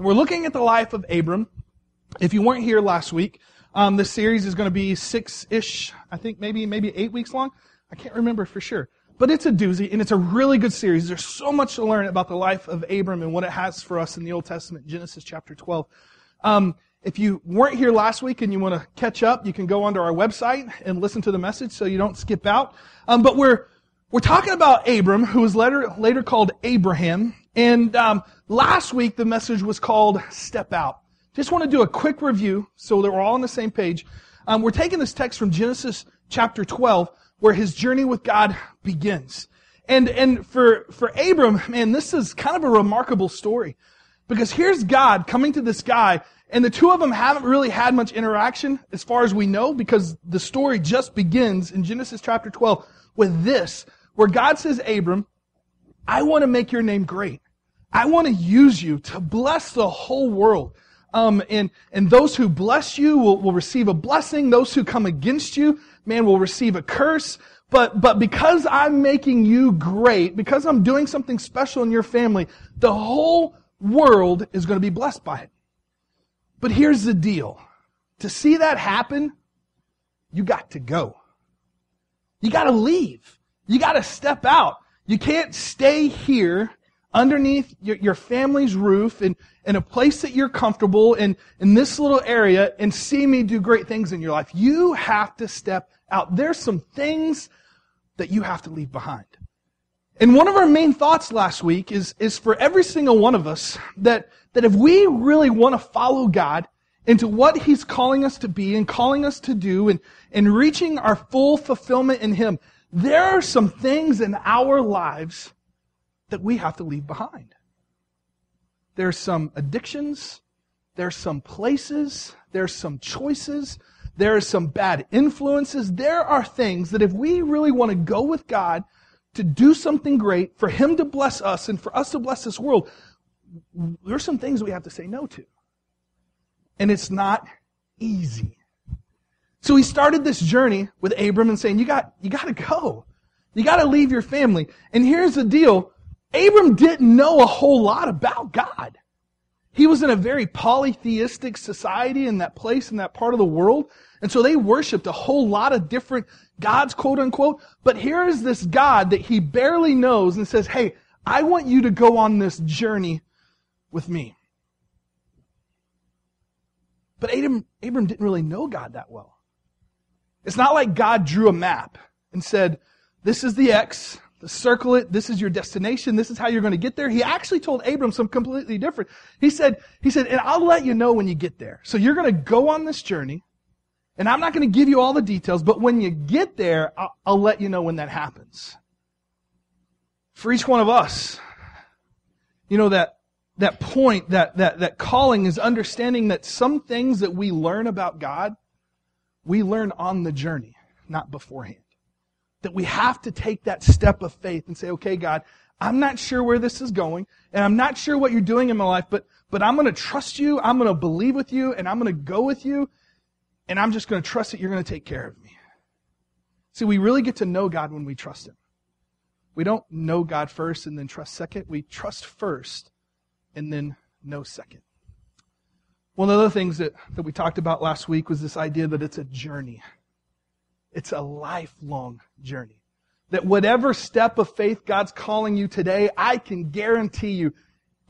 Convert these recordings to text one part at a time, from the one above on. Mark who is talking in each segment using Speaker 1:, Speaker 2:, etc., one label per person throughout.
Speaker 1: We're looking at the life of Abram. If you weren't here last week, um, this series is going to be six-ish, I think maybe maybe eight weeks long. I can't remember for sure. But it's a doozy, and it's a really good series. There's so much to learn about the life of Abram and what it has for us in the Old Testament, Genesis chapter 12. Um, if you weren't here last week and you want to catch up, you can go onto our website and listen to the message so you don't skip out. Um, but we're we're talking about Abram, who was later later called Abraham. And um, last week the message was called "Step Out." Just want to do a quick review so that we're all on the same page. Um, we're taking this text from Genesis chapter 12, where his journey with God begins. And, and for, for Abram, man, this is kind of a remarkable story. Because here's God coming to this guy, and the two of them haven't really had much interaction as far as we know, because the story just begins in Genesis chapter 12 with this, where God says, Abram, I want to make your name great. I want to use you to bless the whole world. Um, and, and those who bless you will, will receive a blessing. Those who come against you, man, will receive a curse. But, but because I'm making you great, because I'm doing something special in your family, the whole world is going to be blessed by it. But here's the deal. To see that happen, you got to go. You got to leave. You got to step out. You can't stay here underneath your, your family's roof and in a place that you're comfortable in, in this little area and see me do great things in your life. You have to step out. There's some things that you have to leave behind. And one of our main thoughts last week is, is for every single one of us that, that if we really want to follow God into what He's calling us to be and calling us to do and, and reaching our full fulfillment in Him, there are some things in our lives that we have to leave behind. There's some addictions, there's some places, there's some choices, there are some bad influences. There are things that if we really want to go with God to do something great, for Him to bless us and for us to bless this world, there are some things we have to say no to. And it's not easy. So he started this journey with Abram and saying, you got, you got to go. You got to leave your family. And here's the deal. Abram didn't know a whole lot about God. He was in a very polytheistic society in that place, in that part of the world. And so they worshiped a whole lot of different gods, quote unquote. But here is this God that he barely knows and says, Hey, I want you to go on this journey with me. But Abram, Abram didn't really know God that well. It's not like God drew a map and said, This is the X, the circle it. This is your destination. This is how you're going to get there. He actually told Abram something completely different. He said, he said, and I'll let you know when you get there. So you're going to go on this journey and I'm not going to give you all the details, but when you get there, I'll, I'll let you know when that happens. For each one of us, you know, that, that point, that, that, that calling is understanding that some things that we learn about God, we learn on the journey, not beforehand that we have to take that step of faith and say, okay, God, I'm not sure where this is going, and I'm not sure what you're doing in my life, but, but I'm going to trust you, I'm going to believe with you, and I'm going to go with you, and I'm just going to trust that you're going to take care of me. See, we really get to know God when we trust Him. We don't know God first and then trust second. We trust first and then know second. One of the things that, that we talked about last week was this idea that it's a journey. It's a lifelong journey. That whatever step of faith God's calling you today, I can guarantee you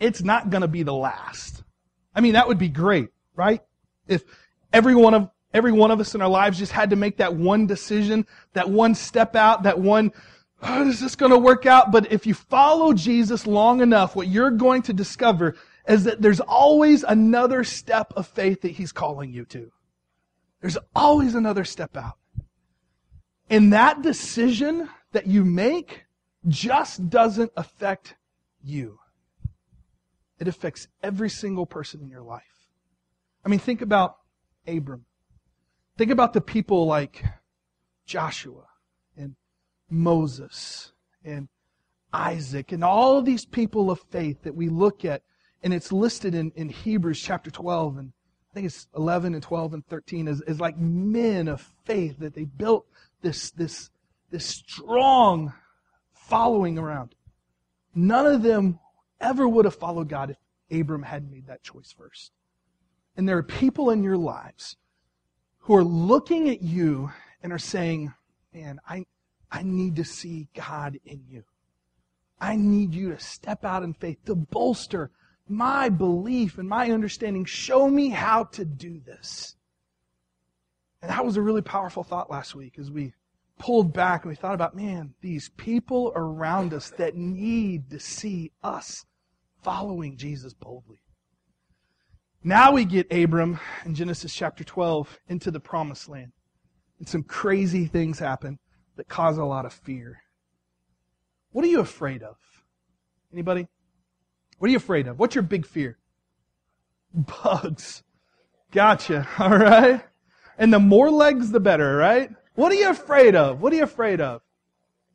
Speaker 1: it's not going to be the last. I mean, that would be great, right? If every one of every one of us in our lives just had to make that one decision, that one step out, that one, oh, is this going to work out? But if you follow Jesus long enough, what you're going to discover is that there's always another step of faith that He's calling you to. There's always another step out. And that decision that you make just doesn't affect you. It affects every single person in your life. I mean, think about Abram. Think about the people like Joshua and Moses and Isaac and all these people of faith that we look at, and it's listed in, in Hebrews chapter 12 and I think it's 11 and 12 and 13 is, is like men of faith that they built this, this, this strong following around. None of them ever would have followed God if, Abram hadn't made that choice first. And there are people in your lives who are looking at you and are saying, man, I, I need to see God in you. I need you to step out in faith to bolster my belief and my understanding. Show me how to do this. And that was a really powerful thought last week as we pulled back and we thought about, man, these people around us that need to see us following Jesus boldly. Now we get Abram in Genesis chapter 12 into the promised land. And some crazy things happen that cause a lot of fear. What are you afraid of? Anybody? What are you afraid of? What's your big fear? Bugs. Gotcha. All right. And the more legs, the better, right? What are you afraid of? What are you afraid of?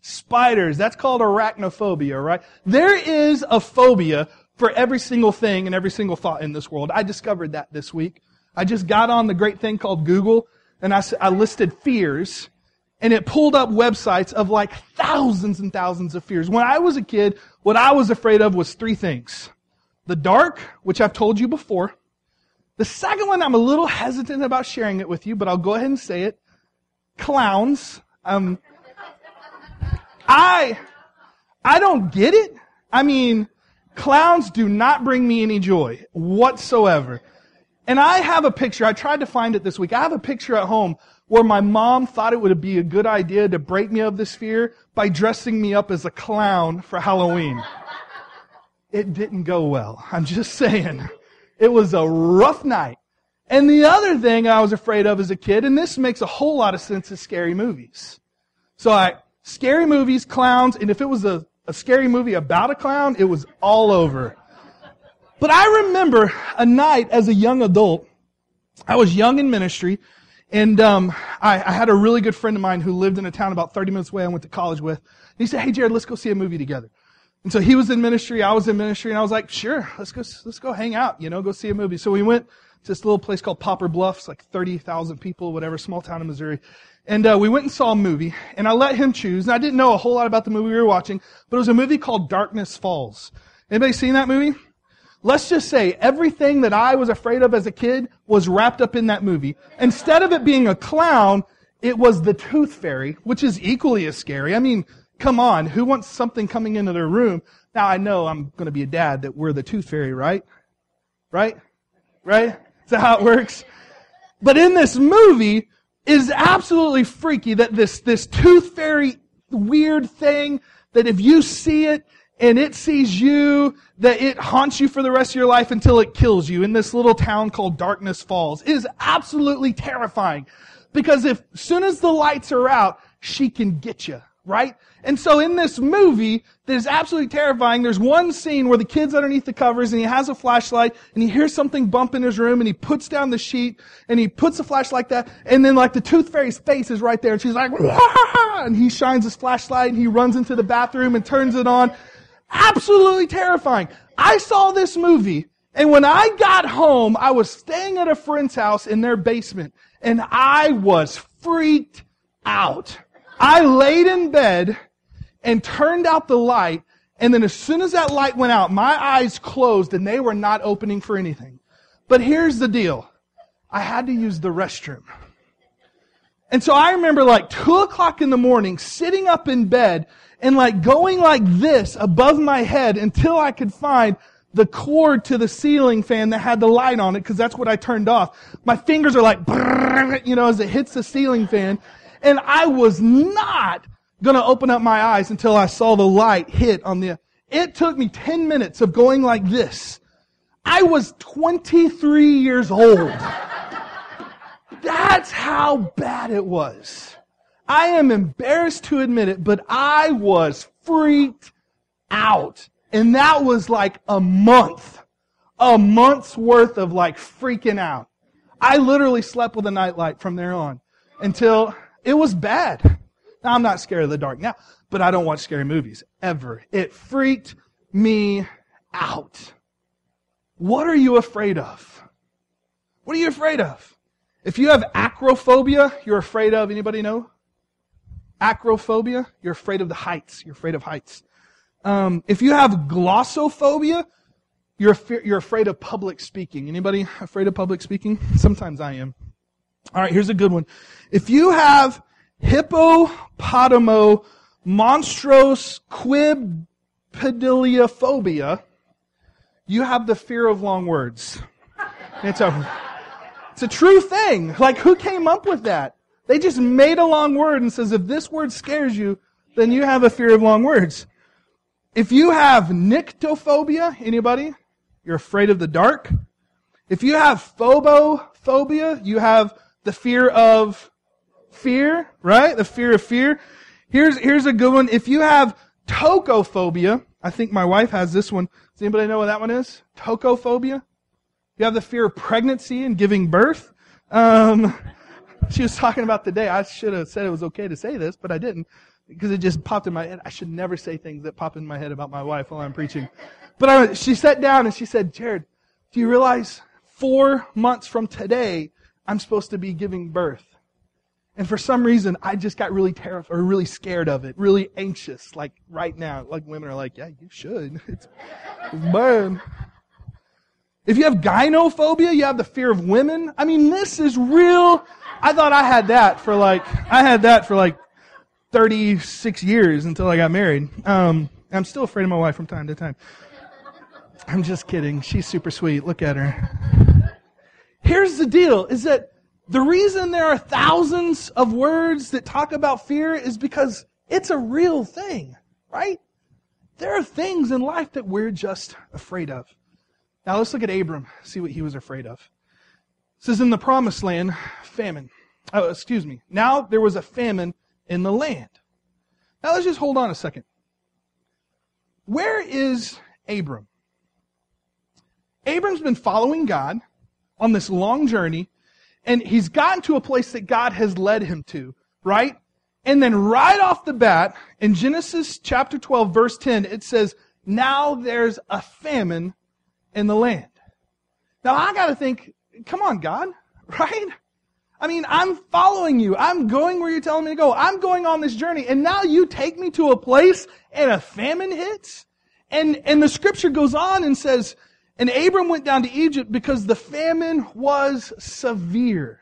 Speaker 1: Spiders. That's called arachnophobia, right? There is a phobia for every single thing and every single thought in this world. I discovered that this week. I just got on the great thing called Google and I, I listed fears and it pulled up websites of like thousands and thousands of fears. When I was a kid, what I was afraid of was three things. The dark, which I've told you before. The second one, I'm a little hesitant about sharing it with you, but I'll go ahead and say it. Clowns. Um, I, I don't get it. I mean, clowns do not bring me any joy whatsoever. And I have a picture, I tried to find it this week. I have a picture at home where my mom thought it would be a good idea to break me of this fear by dressing me up as a clown for Halloween. It didn't go well. I'm just saying. It was a rough night. And the other thing I was afraid of as a kid, and this makes a whole lot of sense, is scary movies. So I, scary movies, clowns, and if it was a, a scary movie about a clown, it was all over. But I remember a night as a young adult, I was young in ministry, and um, I, I, had a really good friend of mine who lived in a town about 30 minutes away I went to college with. And he said, hey, Jared, let's go see a movie together. And so he was in ministry, I was in ministry, and I was like, sure, let's go, let's go hang out, you know, go see a movie. So we went to this little place called Poplar Bluffs, like 30,000 people, whatever, small town in Missouri. And uh, we went and saw a movie, and I let him choose. And I didn't know a whole lot about the movie we were watching, but it was a movie called Darkness Falls. Anybody seen that movie? Let's just say everything that I was afraid of as a kid was wrapped up in that movie. Instead of it being a clown, it was the tooth fairy, which is equally as scary. I mean, come on, who wants something coming into their room? Now I know I'm going to be a dad that we're the tooth fairy, right? Right? Right? Is that how it works? But in this movie is absolutely freaky that this, this tooth fairy weird thing that if you see it, and it sees you, that it haunts you for the rest of your life until it kills you in this little town called Darkness Falls. It is absolutely terrifying. Because if, soon as the lights are out, she can get you, right? And so in this movie, that is absolutely terrifying, there's one scene where the kid's underneath the covers and he has a flashlight and he hears something bump in his room and he puts down the sheet and he puts the flashlight like that and then like the tooth fairy's face is right there and she's like, and he shines his flashlight and he runs into the bathroom and turns it on absolutely terrifying. I saw this movie, and when I got home, I was staying at a friend's house in their basement, and I was freaked out. I laid in bed and turned out the light, and then as soon as that light went out, my eyes closed and they were not opening for anything. But here's the deal. I had to use the restroom. And so I remember like two o'clock in the morning, sitting up in bed and like going like this above my head until I could find the cord to the ceiling fan that had the light on it because that's what I turned off. My fingers are like, you know, as it hits the ceiling fan. And I was not going to open up my eyes until I saw the light hit on the, it took me 10 minutes of going like this. I was 23 years old. That's how bad it was. I am embarrassed to admit it, but I was freaked out. And that was like a month. A month's worth of like freaking out. I literally slept with a nightlight from there on until it was bad. Now I'm not scared of the dark now, but I don't watch scary movies ever. It freaked me out. What are you afraid of? What are you afraid of? If you have acrophobia, you're afraid of, anybody know? Acrophobia, you're afraid of the heights. You're afraid of heights. Um, if you have glossophobia, You're, you're afraid of public speaking. Anybody afraid of public speaking? Sometimes I am. All right, here's a good one. If you have hippopotamo monstros quibpediliophobia, you have the fear of long words. It's a, it's a true thing. Like, who came up with that? They just made a long word and says, if this word scares you, then you have a fear of long words. If you have nyctophobia, anybody? You're afraid of the dark. If you have phobophobia, you have the fear of fear, right? The fear of fear. Here's, here's a good one. If you have tocophobia, I think my wife has this one. Does anybody know what that one is? Tocophobia? You have the fear of pregnancy and giving birth. Um, she was talking about today. I should have said it was okay to say this, but I didn't because it just popped in my head. I should never say things that pop in my head about my wife while I'm preaching. But I, she sat down and she said, Jared, do you realize four months from today, I'm supposed to be giving birth? And for some reason, I just got really terrified or really scared of it, really anxious, like right now. Like women are like, yeah, you should. It's, it's bad. If you have gynophobia, you have the fear of women. I mean, this is real. I thought I had that for like, I had that for like 36 years until I got married. Um, I'm still afraid of my wife from time to time. I'm just kidding. She's super sweet. Look at her. Here's the deal is that the reason there are thousands of words that talk about fear is because it's a real thing, right? There are things in life that we're just afraid of. Now let's look at Abram, see what he was afraid of. It says in the promised land, famine. Oh, excuse me. Now there was a famine in the land. Now let's just hold on a second. Where is Abram? Abram's been following God on this long journey, and he's gotten to a place that God has led him to, right? And then right off the bat, in Genesis chapter 12, verse 10, it says, Now there's a famine in the land. Now I gotta think, come on, God, right? I mean, I'm following you. I'm going where you're telling me to go. I'm going on this journey. And now you take me to a place and a famine hits? And, and the scripture goes on and says, and Abram went down to Egypt because the famine was severe.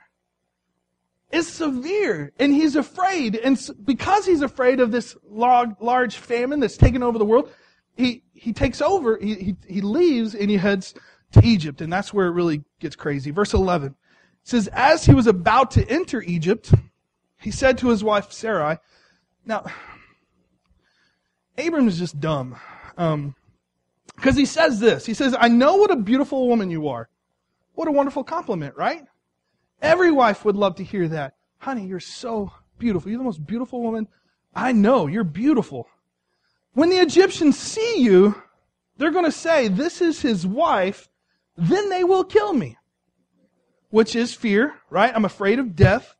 Speaker 1: It's severe. And he's afraid. And because he's afraid of this large famine that's taken over the world, he, he takes over, he, he, he leaves and he heads to Egypt. And that's where it really gets crazy. Verse 11 says, As he was about to enter Egypt, he said to his wife Sarai, now, Abram is just dumb. Um, because he says this. He says, I know what a beautiful woman you are. What a wonderful compliment, right? Every wife would love to hear that. Honey, you're so beautiful. You're the most beautiful woman I know. You're beautiful. When the Egyptians see you, they're going to say, This is his wife. Then they will kill me. Which is fear, right? I'm afraid of death.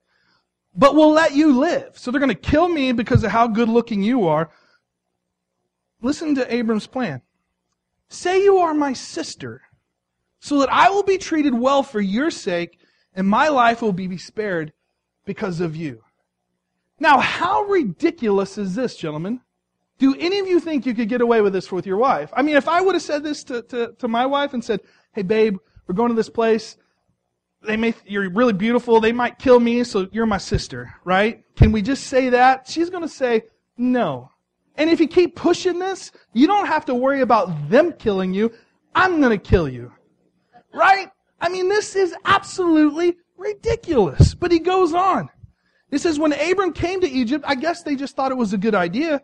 Speaker 1: But we'll let you live. So they're going to kill me because of how good looking you are. Listen to Abram's plan. Say you are my sister, so that I will be treated well for your sake, and my life will be spared because of you. Now, how ridiculous is this, gentlemen? Do any of you think you could get away with this with your wife? I mean, if I would have said this to, to, to my wife and said, hey, babe, we're going to this place. They may, you're really beautiful. They might kill me, so you're my sister, right? Can we just say that? She's going to say, no. And if you keep pushing this, you don't have to worry about them killing you. I'm going to kill you. Right? I mean, this is absolutely ridiculous. But he goes on. He says, when Abram came to Egypt, I guess they just thought it was a good idea.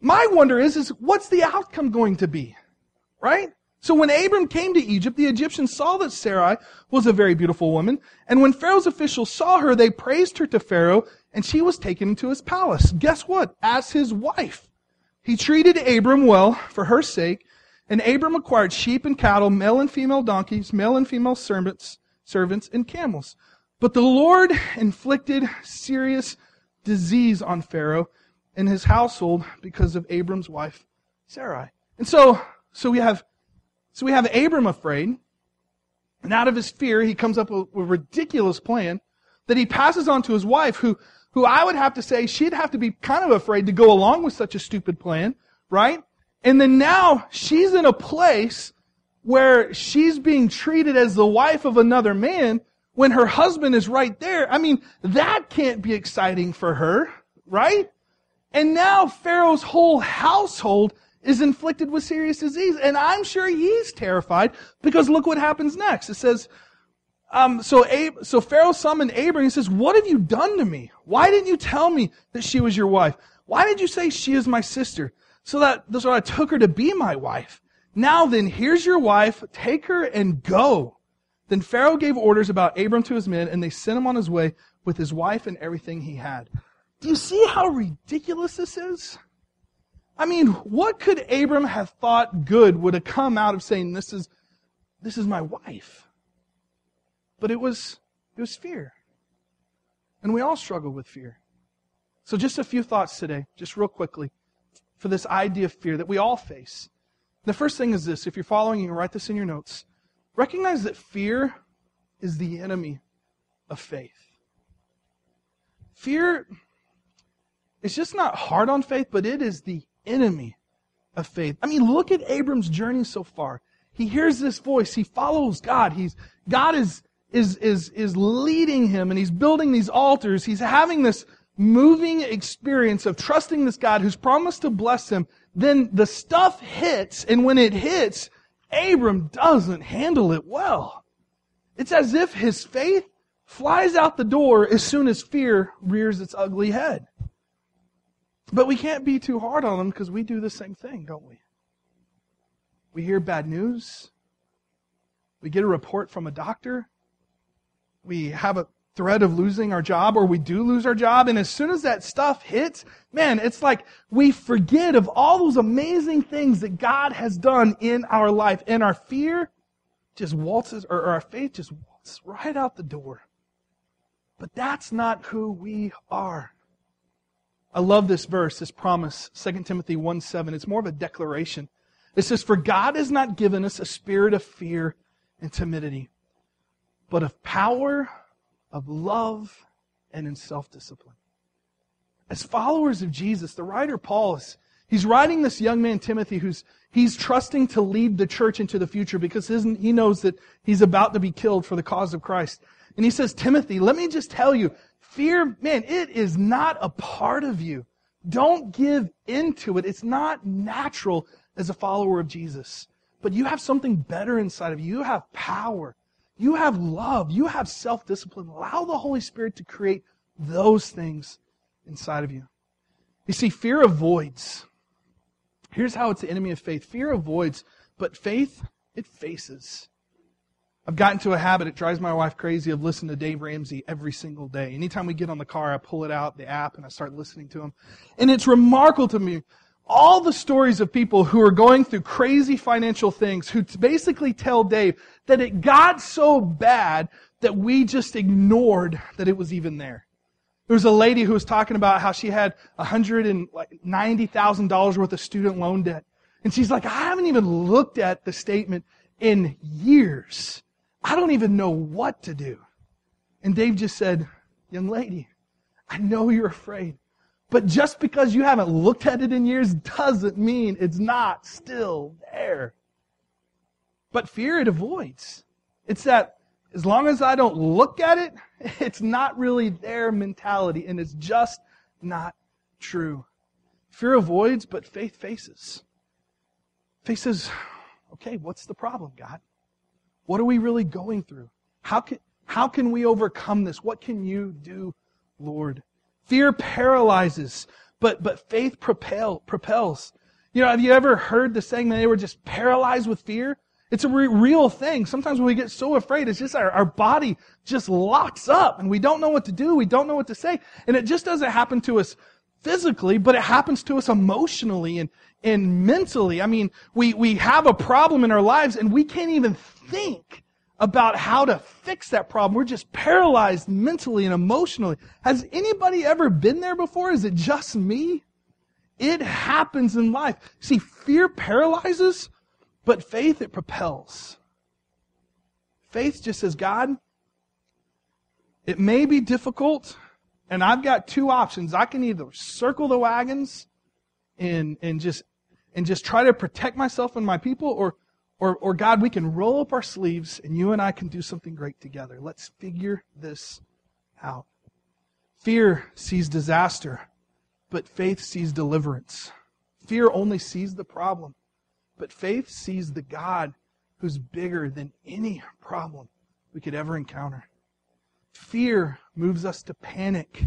Speaker 1: My wonder is, is what's the outcome going to be? Right? So when Abram came to Egypt, the Egyptians saw that Sarai was a very beautiful woman. And when Pharaoh's officials saw her, they praised her to Pharaoh and she was taken into his palace. Guess what? As his wife. He treated Abram well for her sake, and Abram acquired sheep and cattle, male and female donkeys, male and female servants, servants, and camels. But the Lord inflicted serious disease on Pharaoh and his household because of Abram's wife, Sarai. And so, so we have, so we have Abram afraid, and out of his fear, he comes up with a ridiculous plan that he passes on to his wife, who who I would have to say she'd have to be kind of afraid to go along with such a stupid plan, right? And then now she's in a place where she's being treated as the wife of another man when her husband is right there. I mean, that can't be exciting for her, right? And now Pharaoh's whole household is inflicted with serious disease. And I'm sure he's terrified because look what happens next. It says, um, so, Ab- so Pharaoh summoned Abram. He says, what have you done to me? Why didn't you tell me that she was your wife? Why did you say she is my sister? So that, so I took her to be my wife. Now then, here's your wife. Take her and go. Then Pharaoh gave orders about Abram to his men, and they sent him on his way with his wife and everything he had. Do you see how ridiculous this is? I mean, what could Abram have thought good would have come out of saying, this is, this is my wife? But it was, it was fear. And we all struggle with fear. So just a few thoughts today, just real quickly, for this idea of fear that we all face. The first thing is this. If you're following, you can write this in your notes. Recognize that fear is the enemy of faith. Fear is just not hard on faith, but it is the enemy of faith. I mean, look at Abram's journey so far. He hears this voice. He follows God. He's, God is, is, is, is leading him and he's building these altars. He's having this moving experience of trusting this God who's promised to bless him. Then the stuff hits and when it hits, Abram doesn't handle it well. It's as if his faith flies out the door as soon as fear rears its ugly head. But we can't be too hard on them because we do the same thing, don't we? We hear bad news. We get a report from a doctor. We have a threat of losing our job or we do lose our job. And as soon as that stuff hits, man, it's like we forget of all those amazing things that God has done in our life. And our fear just waltzes, or, our faith just waltzes right out the door. But that's not who we are. I love this verse, this promise, 2 Timothy 1 7. It's more of a declaration. It says, For God has not given us a spirit of fear and timidity, but of power, of love, and in self discipline. As followers of Jesus, the writer Paul is he's writing this young man Timothy who's he's trusting to lead the church into the future because he knows that he's about to be killed for the cause of Christ. And he says, Timothy, let me just tell you, Fear, man, it is not a part of you. Don't give into it. It's not natural as a follower of Jesus. But you have something better inside of you. You have power. You have love. You have self discipline. Allow the Holy Spirit to create those things inside of you. You see, fear avoids. Here's how it's the enemy of faith fear avoids, but faith, it faces. I've gotten to a habit, it drives my wife crazy, of listening to Dave Ramsey every single day. Anytime we get on the car, I pull it out, the app, and I start listening to him. And it's remarkable to me, all the stories of people who are going through crazy financial things, who basically tell Dave that it got so bad that we just ignored that it was even there. There was a lady who was talking about how she had $190,000 worth of student loan debt. And she's like, I haven't even looked at the statement in years. I don't even know what to do. And Dave just said, Young lady, I know you're afraid. But just because you haven't looked at it in years doesn't mean it's not still there. But fear it avoids. It's that as long as I don't look at it, it's not really their mentality, and it's just not true. Fear avoids, but faith faces. Faith says, okay, what's the problem, God? What are we really going through? How can, how can we overcome this? What can you do, Lord? Fear paralyzes, but, but faith propel, propels. You know, have you ever heard the saying that they were just paralyzed with fear? It's a re- real thing. Sometimes when we get so afraid, it's just our, our body just locks up and we don't know what to do. We don't know what to say. And it just doesn't happen to us physically, but it happens to us emotionally and, and mentally. I mean, we, we have a problem in our lives and we can't even think about how to fix that problem. We're just paralyzed mentally and emotionally. Has anybody ever been there before? Is it just me? It happens in life. See, fear paralyzes, but faith, it propels. Faith just says, God, it may be difficult, and I've got two options. I can either circle the wagons and, and just and just try to protect myself and my people, or Or, or God, we can roll up our sleeves and you and I can do something great together. Let's figure this out. Fear sees disaster, but faith sees deliverance. Fear only sees the problem, but faith sees the God who's bigger than any problem we could ever encounter. Fear moves us to panic,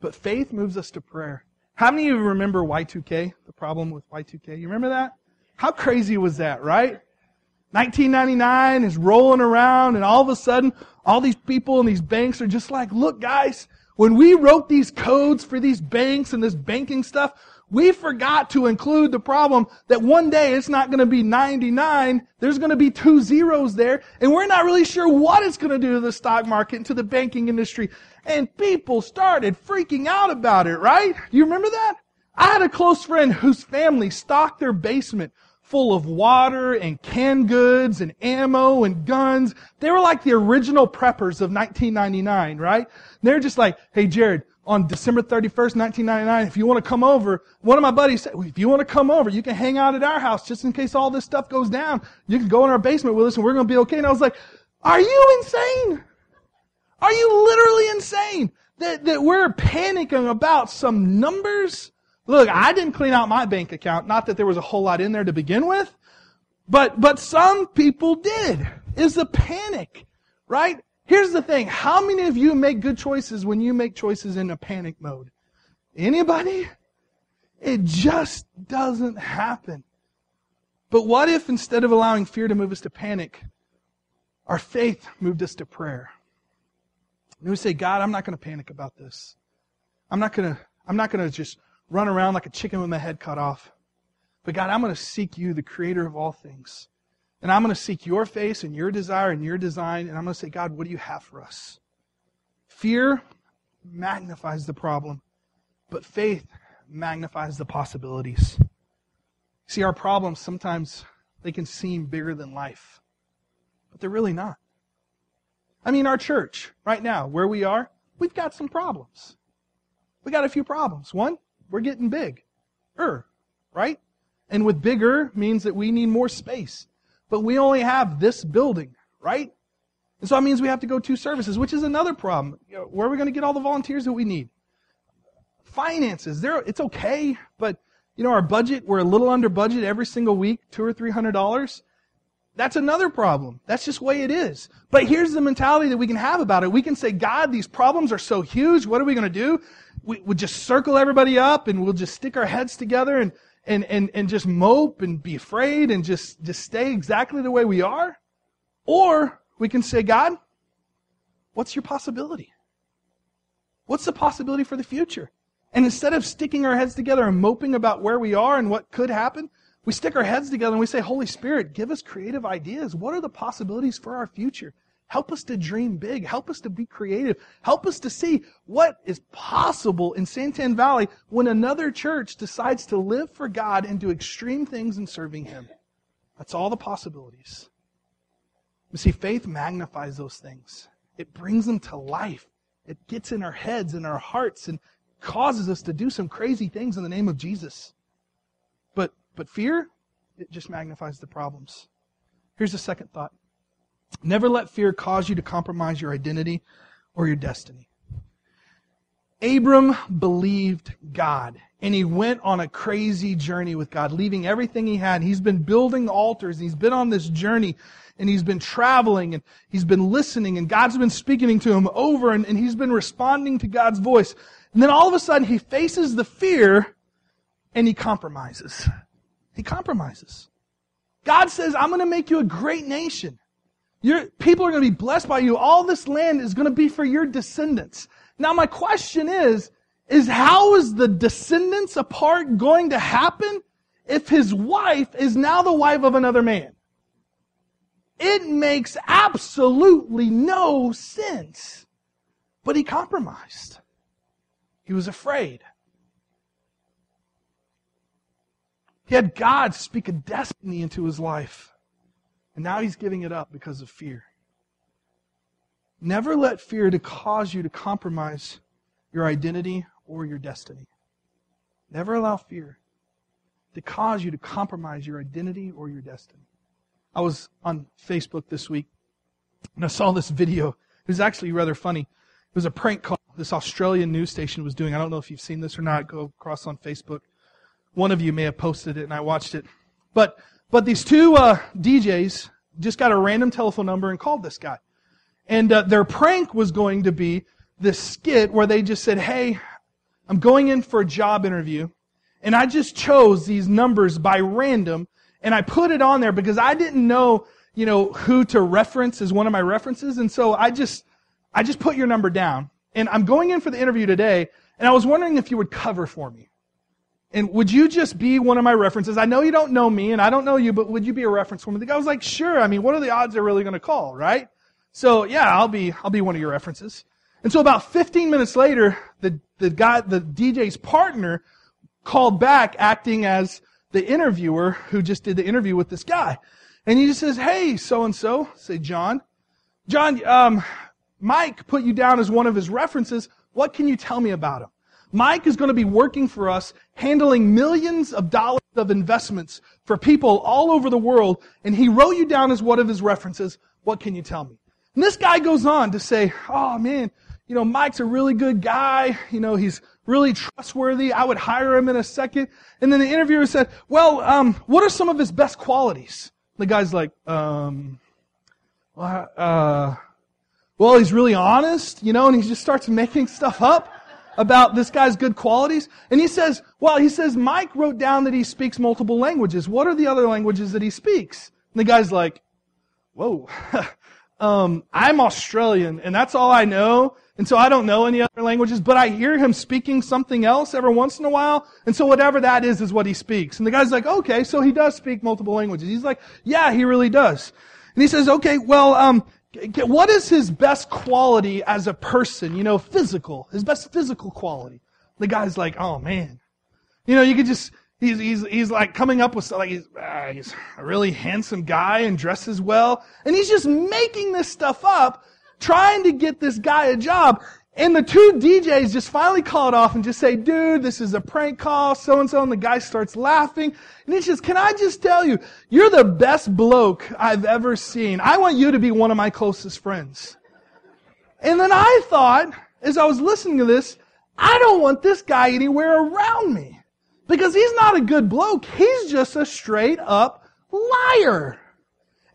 Speaker 1: but faith moves us to prayer. How many of you remember Y2K, the problem with Y2K? You remember that? How crazy was that, right? 1999 is rolling around and all of a sudden all these people and these banks are just like, look guys, when we wrote these codes for these banks and this banking stuff, we forgot to include the problem that one day it's not going to be 99. There's going to be two zeros there. And we're not really sure what it's going to do to the stock market and to the banking industry. And people started freaking out about it, right? You remember that? I had a close friend whose family stocked their basement full of water and canned goods and ammo and guns. They were like the original preppers of 1999, right? They're just like, hey Jared, on December 31st, 1999, if you want to come over, one of my buddies said, if you want to come over, you can hang out at our house just in case all this stuff goes down. You can go in our basement with us and we're going to be okay. And I was like, are you insane? Are you literally insane? That, that we're panicking about some numbers Look, I didn't clean out my bank account. Not that there was a whole lot in there to begin with, but, but some people did. Is the panic, right? Here's the thing. How many of you make good choices when you make choices in a panic mode? Anybody? It just doesn't happen. But what if instead of allowing fear to move us to panic, our faith moved us to prayer? And we say, God, I'm not going to panic about this. I'm not going to, I'm not going to just run around like a chicken with my head cut off. But God, I'm going to seek you, the creator of all things. And I'm going to seek your face and your desire and your design. And I'm going to say, God, what do you have for us? Fear magnifies the problem, but faith magnifies the possibilities. See, our problems sometimes they can seem bigger than life, but they're really not. I mean, our church right now, where we are, we've got some problems. We got a few problems. One, we're getting big. Er, right? And with bigger means that we need more space. But we only have this building, right? And so that means we have to go two services, which is another problem. You know, where are we going to get all the volunteers that we need? Finances, there, it's okay, but you know, our budget, we're a little under budget every single week, two or three hundred dollars. That's another problem. That's just the way it is. But here's the mentality that we can have about it. We can say, God, these problems are so huge. What are we going to do? We, we just circle everybody up and we'll just stick our heads together and, and, and, and just mope and be afraid and just, just stay exactly the way we are. Or we can say, God, what's your possibility? What's the possibility for the future? And instead of sticking our heads together and moping about where we are and what could happen, we stick our heads together and we say, Holy Spirit, give us creative ideas. What are the possibilities for our future? Help us to dream big. Help us to be creative. Help us to see what is possible in Santan Valley when another church decides to live for God and do extreme things in serving Him. That's all the possibilities. You see, faith magnifies those things. It brings them to life. It gets in our heads and our hearts and causes us to do some crazy things in the name of Jesus. But but fear, it just magnifies the problems. Here's the second thought. Never let fear cause you to compromise your identity or your destiny. Abram believed God and he went on a crazy journey with God, leaving everything he had. He's been building altars and he's been on this journey and he's been traveling and he's been listening and God's been speaking to him over and, and he's been responding to God's voice. And then all of a sudden he faces the fear and he compromises. He compromises. God says, I'm going to make you a great nation. Your, people are going to be blessed by you. All this land is going to be for your descendants. Now my question is, is how is the descendants apart going to happen if his wife is now the wife of another man? It makes absolutely no sense. But he compromised. He was afraid. He had God speak a destiny into his life. And now he's giving it up because of fear. Never let fear to cause you to compromise your identity or your destiny. Never allow fear to cause you to compromise your identity or your destiny. I was on Facebook this week and I saw this video. It was actually rather funny. It was a prank call this Australian news station was doing. I don't know if you've seen this or not. Go across on Facebook. One of you may have posted it and I watched it. But, but these two uh, DJs just got a random telephone number and called this guy. And uh, their prank was going to be this skit where they just said, Hey, I'm going in for a job interview and I just chose these numbers by random and I put it on there because I didn't know, you know, who to reference as one of my references. And so I just, I just put your number down and I'm going in for the interview today and I was wondering if you would cover for me. And would you just be one of my references? I know you don't know me and I don't know you, but would you be a reference for me? The guy was like, sure. I mean, what are the odds they're really going to call, right? So yeah, I'll be, I'll be one of your references. And so about 15 minutes later, the, the guy, the DJ's partner called back acting as the interviewer who just did the interview with this guy. And he just says, hey, so and so, say John. John, um, Mike put you down as one of his references. What can you tell me about him? Mike is going to be working for us, handling millions of dollars of investments for people all over the world, and he wrote you down as one of his references. What can you tell me? And this guy goes on to say, oh man, you know, Mike's a really good guy. You know, he's really trustworthy. I would hire him in a second. And then the interviewer said, well, um, what are some of his best qualities? The guy's like, um, uh, well, he's really honest, you know, and he just starts making stuff up about this guy's good qualities. And he says, well, he says, Mike wrote down that he speaks multiple languages. What are the other languages that he speaks? And the guy's like, whoa, um, I'm Australian and that's all I know. And so I don't know any other languages, but I hear him speaking something else every once in a while. And so whatever that is, is what he speaks. And the guy's like, okay, so he does speak multiple languages. He's like, yeah, he really does. And he says, okay, well, um, what is his best quality as a person? You know, physical, his best physical quality. The guy's like, oh man. You know, you could just, he's, he's, he's like coming up with, like, he's, uh, he's a really handsome guy and dresses well. And he's just making this stuff up trying to get this guy a job. And the two DJs just finally call it off and just say, dude, this is a prank call, so and so. And the guy starts laughing. And he says, can I just tell you, you're the best bloke I've ever seen. I want you to be one of my closest friends. And then I thought, as I was listening to this, I don't want this guy anywhere around me. Because he's not a good bloke. He's just a straight up liar.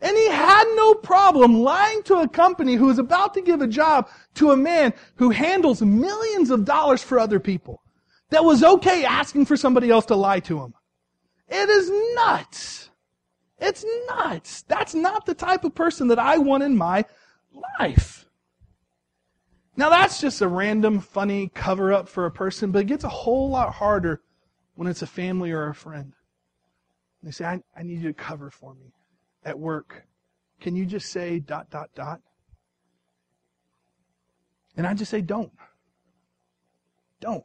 Speaker 1: And he had no problem lying to a company who is about to give a job to a man who handles millions of dollars for other people. That was okay asking for somebody else to lie to him. It is nuts. It's nuts. That's not the type of person that I want in my life. Now that's just a random funny cover up for a person, but it gets a whole lot harder when it's a family or a friend. They say, I, I need you to cover for me at work, can you just say dot, dot, dot? And I just say, don't. Don't.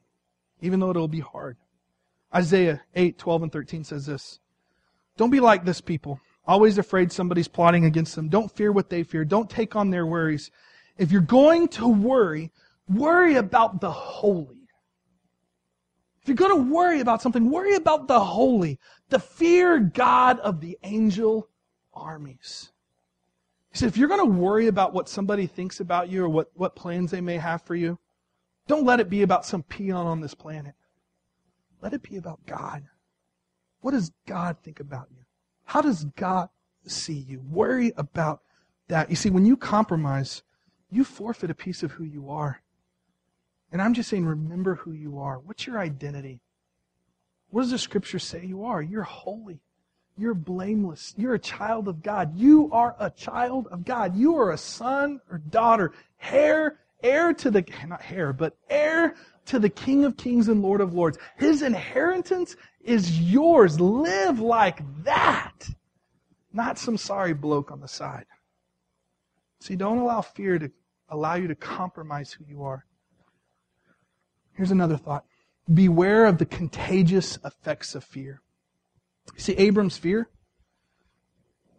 Speaker 1: Even though it'll be hard. Isaiah 8, 12, and 13 says this Don't be like this people, always afraid somebody's plotting against them. Don't fear what they fear. Don't take on their worries. If you're going to worry, worry about the holy. If you're going to worry about something, worry about the holy, the fear God of the angel armies. He said, if you're going to worry about what somebody thinks about you or what, what plans they may have for you, don't let it be about some peon on this planet. Let it be about God. What does God think about you? How does God see you? Worry about that. You see, when you compromise, you forfeit a piece of who you are. And I'm just saying, remember who you are. What's your identity? What does the scripture say you are? You're holy. You're blameless. You're a child of God. You are a child of God. You are a son or daughter, heir, heir to the, not heir, but heir to the King of Kings and Lord of Lords. His inheritance is yours. Live like that. Not some sorry bloke on the side. See, don't allow fear to allow you to compromise who you are. Here's another thought. Beware of the contagious effects of fear. See, Abram's fear,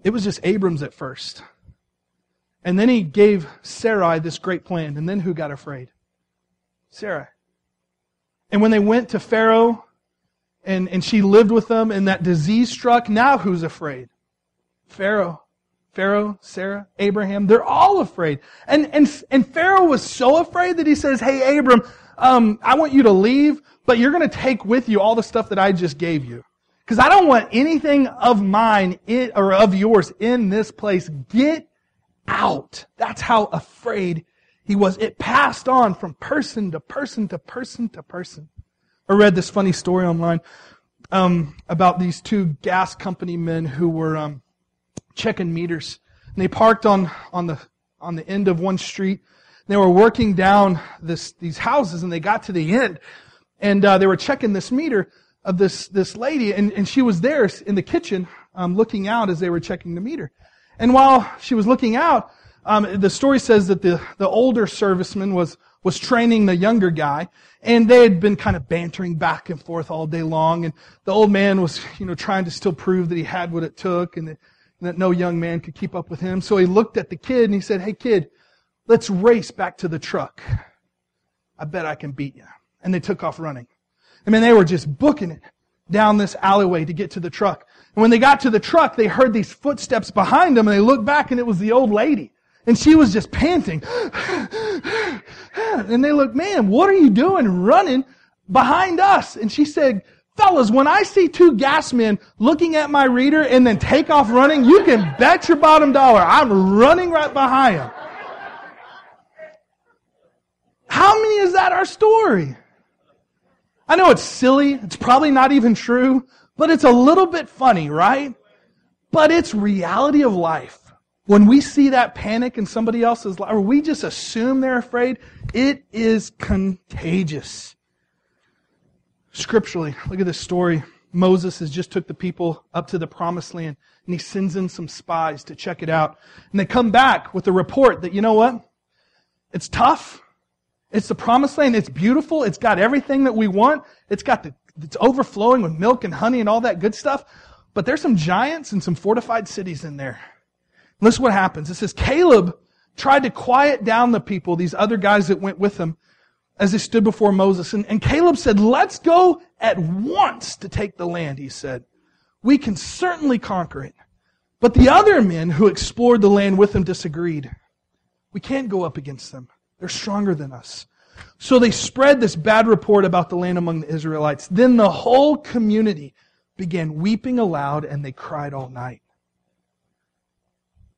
Speaker 1: it was just Abram's at first. And then he gave Sarai this great plan. And then who got afraid? Sarah. And when they went to Pharaoh and, and she lived with them and that disease struck, now who's afraid? Pharaoh, Pharaoh, Sarah, Abraham, they're all afraid. And, and, and Pharaoh was so afraid that he says, Hey, Abram, um, I want you to leave, but you're going to take with you all the stuff that I just gave you. Because I don't want anything of mine in, or of yours in this place. Get out. That's how afraid he was. It passed on from person to person to person to person. I read this funny story online um, about these two gas company men who were um, checking meters. And they parked on, on, the, on the end of one street. They were working down this, these houses and they got to the end and uh, they were checking this meter of this, this lady and, and she was there in the kitchen um, looking out as they were checking the meter. And while she was looking out, um, the story says that the, the older serviceman was, was training the younger guy, and they had been kind of bantering back and forth all day long, and the old man was, you know, trying to still prove that he had what it took, and that, and that no young man could keep up with him. So he looked at the kid and he said, hey kid, let's race back to the truck. I bet I can beat you. And they took off running. I mean, they were just booking it down this alleyway to get to the truck. And when they got to the truck, they heard these footsteps behind them and they looked back and it was the old lady. And she was just panting. and they looked, man, what are you doing running behind us? And she said, fellas, when I see two gas men looking at my reader and then take off running, you can bet your bottom dollar I'm running right behind them. How many is that our story? I know it's silly. It's probably not even true, but it's a little bit funny, right? But it's reality of life. When we see that panic in somebody else's life, or we just assume they're afraid, it is contagious. Scripturally, look at this story. Moses has just took the people up to the promised land and he sends in some spies to check it out. And they come back with a report that, you know what? It's tough. It's the promised land. It's beautiful. It's got everything that we want. It's got the, it's overflowing with milk and honey and all that good stuff. But there's some giants and some fortified cities in there. And is what happens. It says Caleb tried to quiet down the people, these other guys that went with him, as they stood before Moses. And, and Caleb said, let's go at once to take the land, he said. We can certainly conquer it. But the other men who explored the land with him disagreed. We can't go up against them. They're stronger than us. So they spread this bad report about the land among the Israelites. Then the whole community began weeping aloud and they cried all night.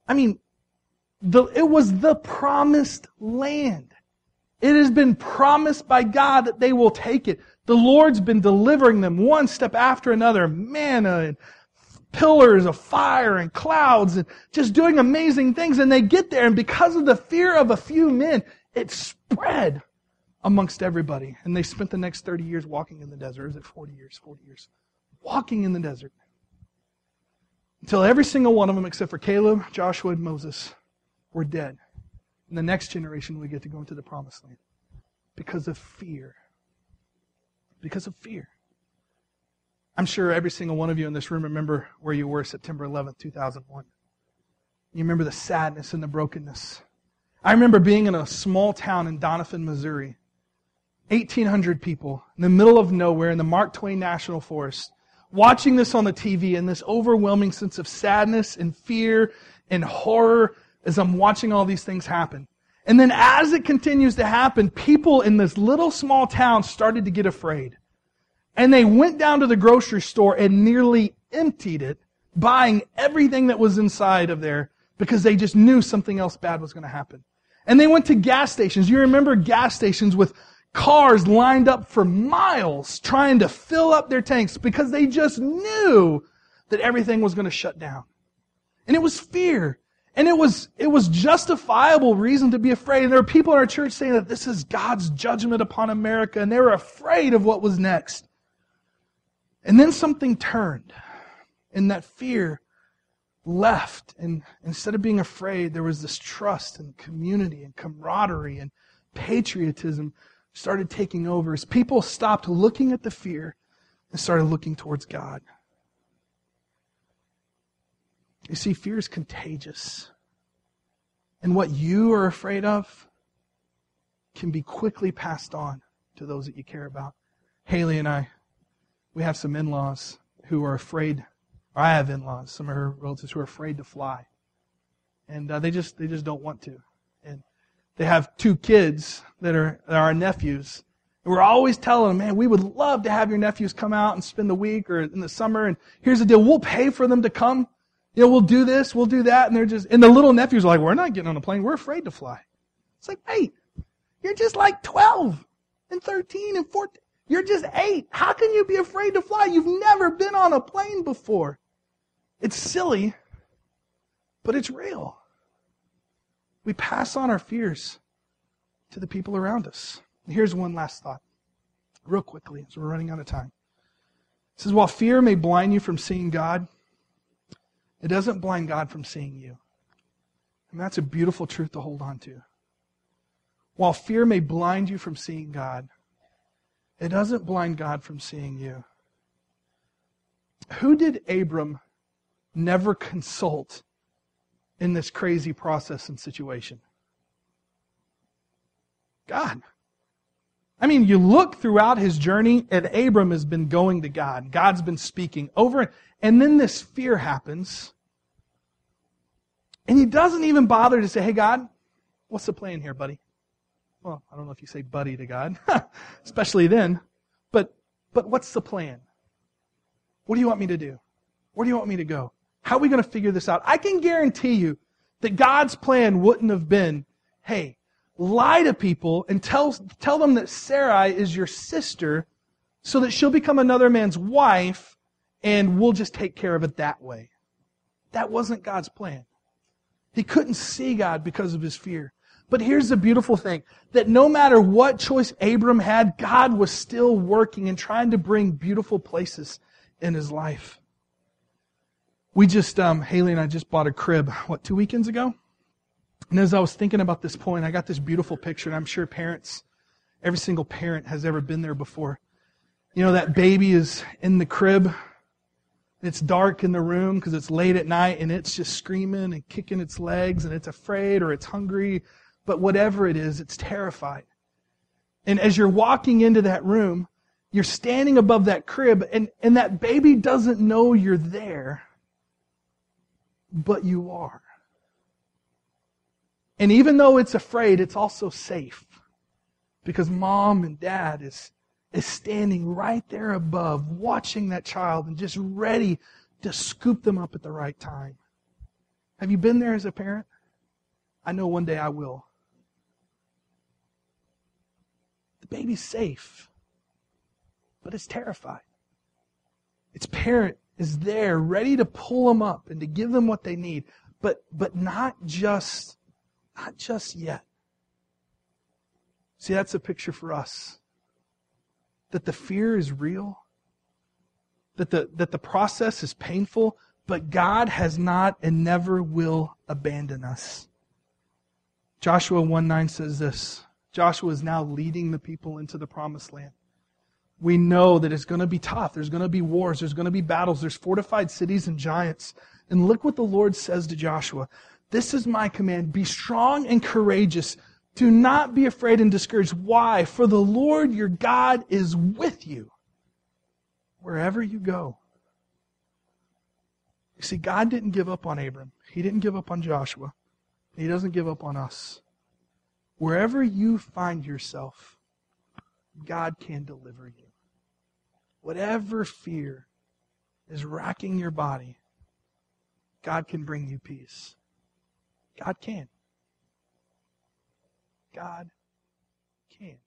Speaker 1: I mean, the, it was the promised land. It has been promised by God that they will take it. The Lord's been delivering them one step after another. Manna and pillars of fire and clouds and just doing amazing things. And they get there and because of the fear of a few men, it spread amongst everybody. And they spent the next 30 years walking in the desert. Is it 40 years? 40 years. Walking in the desert. Until every single one of them, except for Caleb, Joshua, and Moses, were dead. And the next generation we get to go into the promised land. Because of fear. Because of fear. I'm sure every single one of you in this room remember where you were September 11th, 2001. You remember the sadness and the brokenness I remember being in a small town in Doniphan, Missouri. 1,800 people in the middle of nowhere in the Mark Twain National Forest, watching this on the TV and this overwhelming sense of sadness and fear and horror as I'm watching all these things happen. And then as it continues to happen, people in this little small town started to get afraid. And they went down to the grocery store and nearly emptied it, buying everything that was inside of there because they just knew something else bad was going to happen. And they went to gas stations. You remember gas stations with cars lined up for miles trying to fill up their tanks because they just knew that everything was going to shut down. And it was fear. And it was, it was justifiable reason to be afraid. And there were people in our church saying that this is God's judgment upon America and they were afraid of what was next. And then something turned. And that fear left. And instead of being afraid, there was this trust and community and camaraderie and patriotism started taking over as people stopped looking at the fear and started looking towards God. You see, fear is contagious. And what you are afraid of can be quickly passed on to those that you care about. Haley and I, we have some in laws who are afraid Or I have in-laws, some of her relatives who are afraid to fly, and uh, they just they just don't want to. And they have two kids that are that are our nephews, and we're always telling them, man, we would love to have your nephews come out and spend the week or in the summer. And here's the deal: we'll pay for them to come. You know, we'll do this, we'll do that, and they're just and the little nephews are like, we're not getting on a plane. We're afraid to fly. It's like, wait, you're just like 12 and 13 and 14. You're just eight. How can you be afraid to fly? You've never been on a plane before. It's silly, but it's real. We pass on our fears to the people around us. Here's one last thought, real quickly, as we're running out of time. It says, while fear may blind you from seeing God, it doesn't blind God from seeing you. And that's a beautiful truth to hold on to. While fear may blind you from seeing God, it doesn't blind God from seeing you. Who did Abram never consult in this crazy process and situation? God. I mean, you look throughout his journey, and Abram has been going to God. God's been speaking over, and then this fear happens. And he doesn't even bother to say, Hey, God, what's the plan here, buddy? Well, I don't know if you say buddy to God, especially then. But, but what's the plan? What do you want me to do? Where do you want me to go? How are we going to figure this out? I can guarantee you that God's plan wouldn't have been, hey, lie to people and tell, tell them that Sarai is your sister so that she'll become another man's wife and we'll just take care of it that way. That wasn't God's plan. He couldn't see God because of his fear. But here's the beautiful thing that no matter what choice Abram had, God was still working and trying to bring beautiful places in his life. We just, um, Haley and I just bought a crib, what, two weekends ago? And as I was thinking about this point, I got this beautiful picture, and I'm sure parents, every single parent has ever been there before. You know, that baby is in the crib. It's dark in the room because it's late at night and it's just screaming and kicking its legs and it's afraid or it's hungry but whatever it is, it's terrified. And as you're walking into that room, you're standing above that crib, and, and that baby doesn't know you're there, but you are. And even though it's afraid, it's also safe. Because mom and dad is, is standing right there above, watching that child and just ready to scoop them up at the right time. Have you been there as a parent? I know one day I will. The baby's safe, but it's terrified. Its parent is there, ready to pull them up and to give them what they need, but, but not just, not just yet. See, that's a picture for us. That the fear is real, that the, that the process is painful, but God has not and never will abandon us. Joshua 1 9 says this Joshua is now leading the people into the promised land. We know that it's going to be tough. There's going to be wars. There's going to be battles. There's fortified cities and giants. And look what the Lord says to Joshua. This is my command. Be strong and courageous. Do not be afraid and discouraged. Why? For the Lord your God is with you wherever you go. You see, God didn't give up on Abram. He didn't give up on Joshua. He doesn't give up on us. Wherever you find yourself, God can deliver you. Whatever fear is racking your body, God can bring you peace. God can. God can.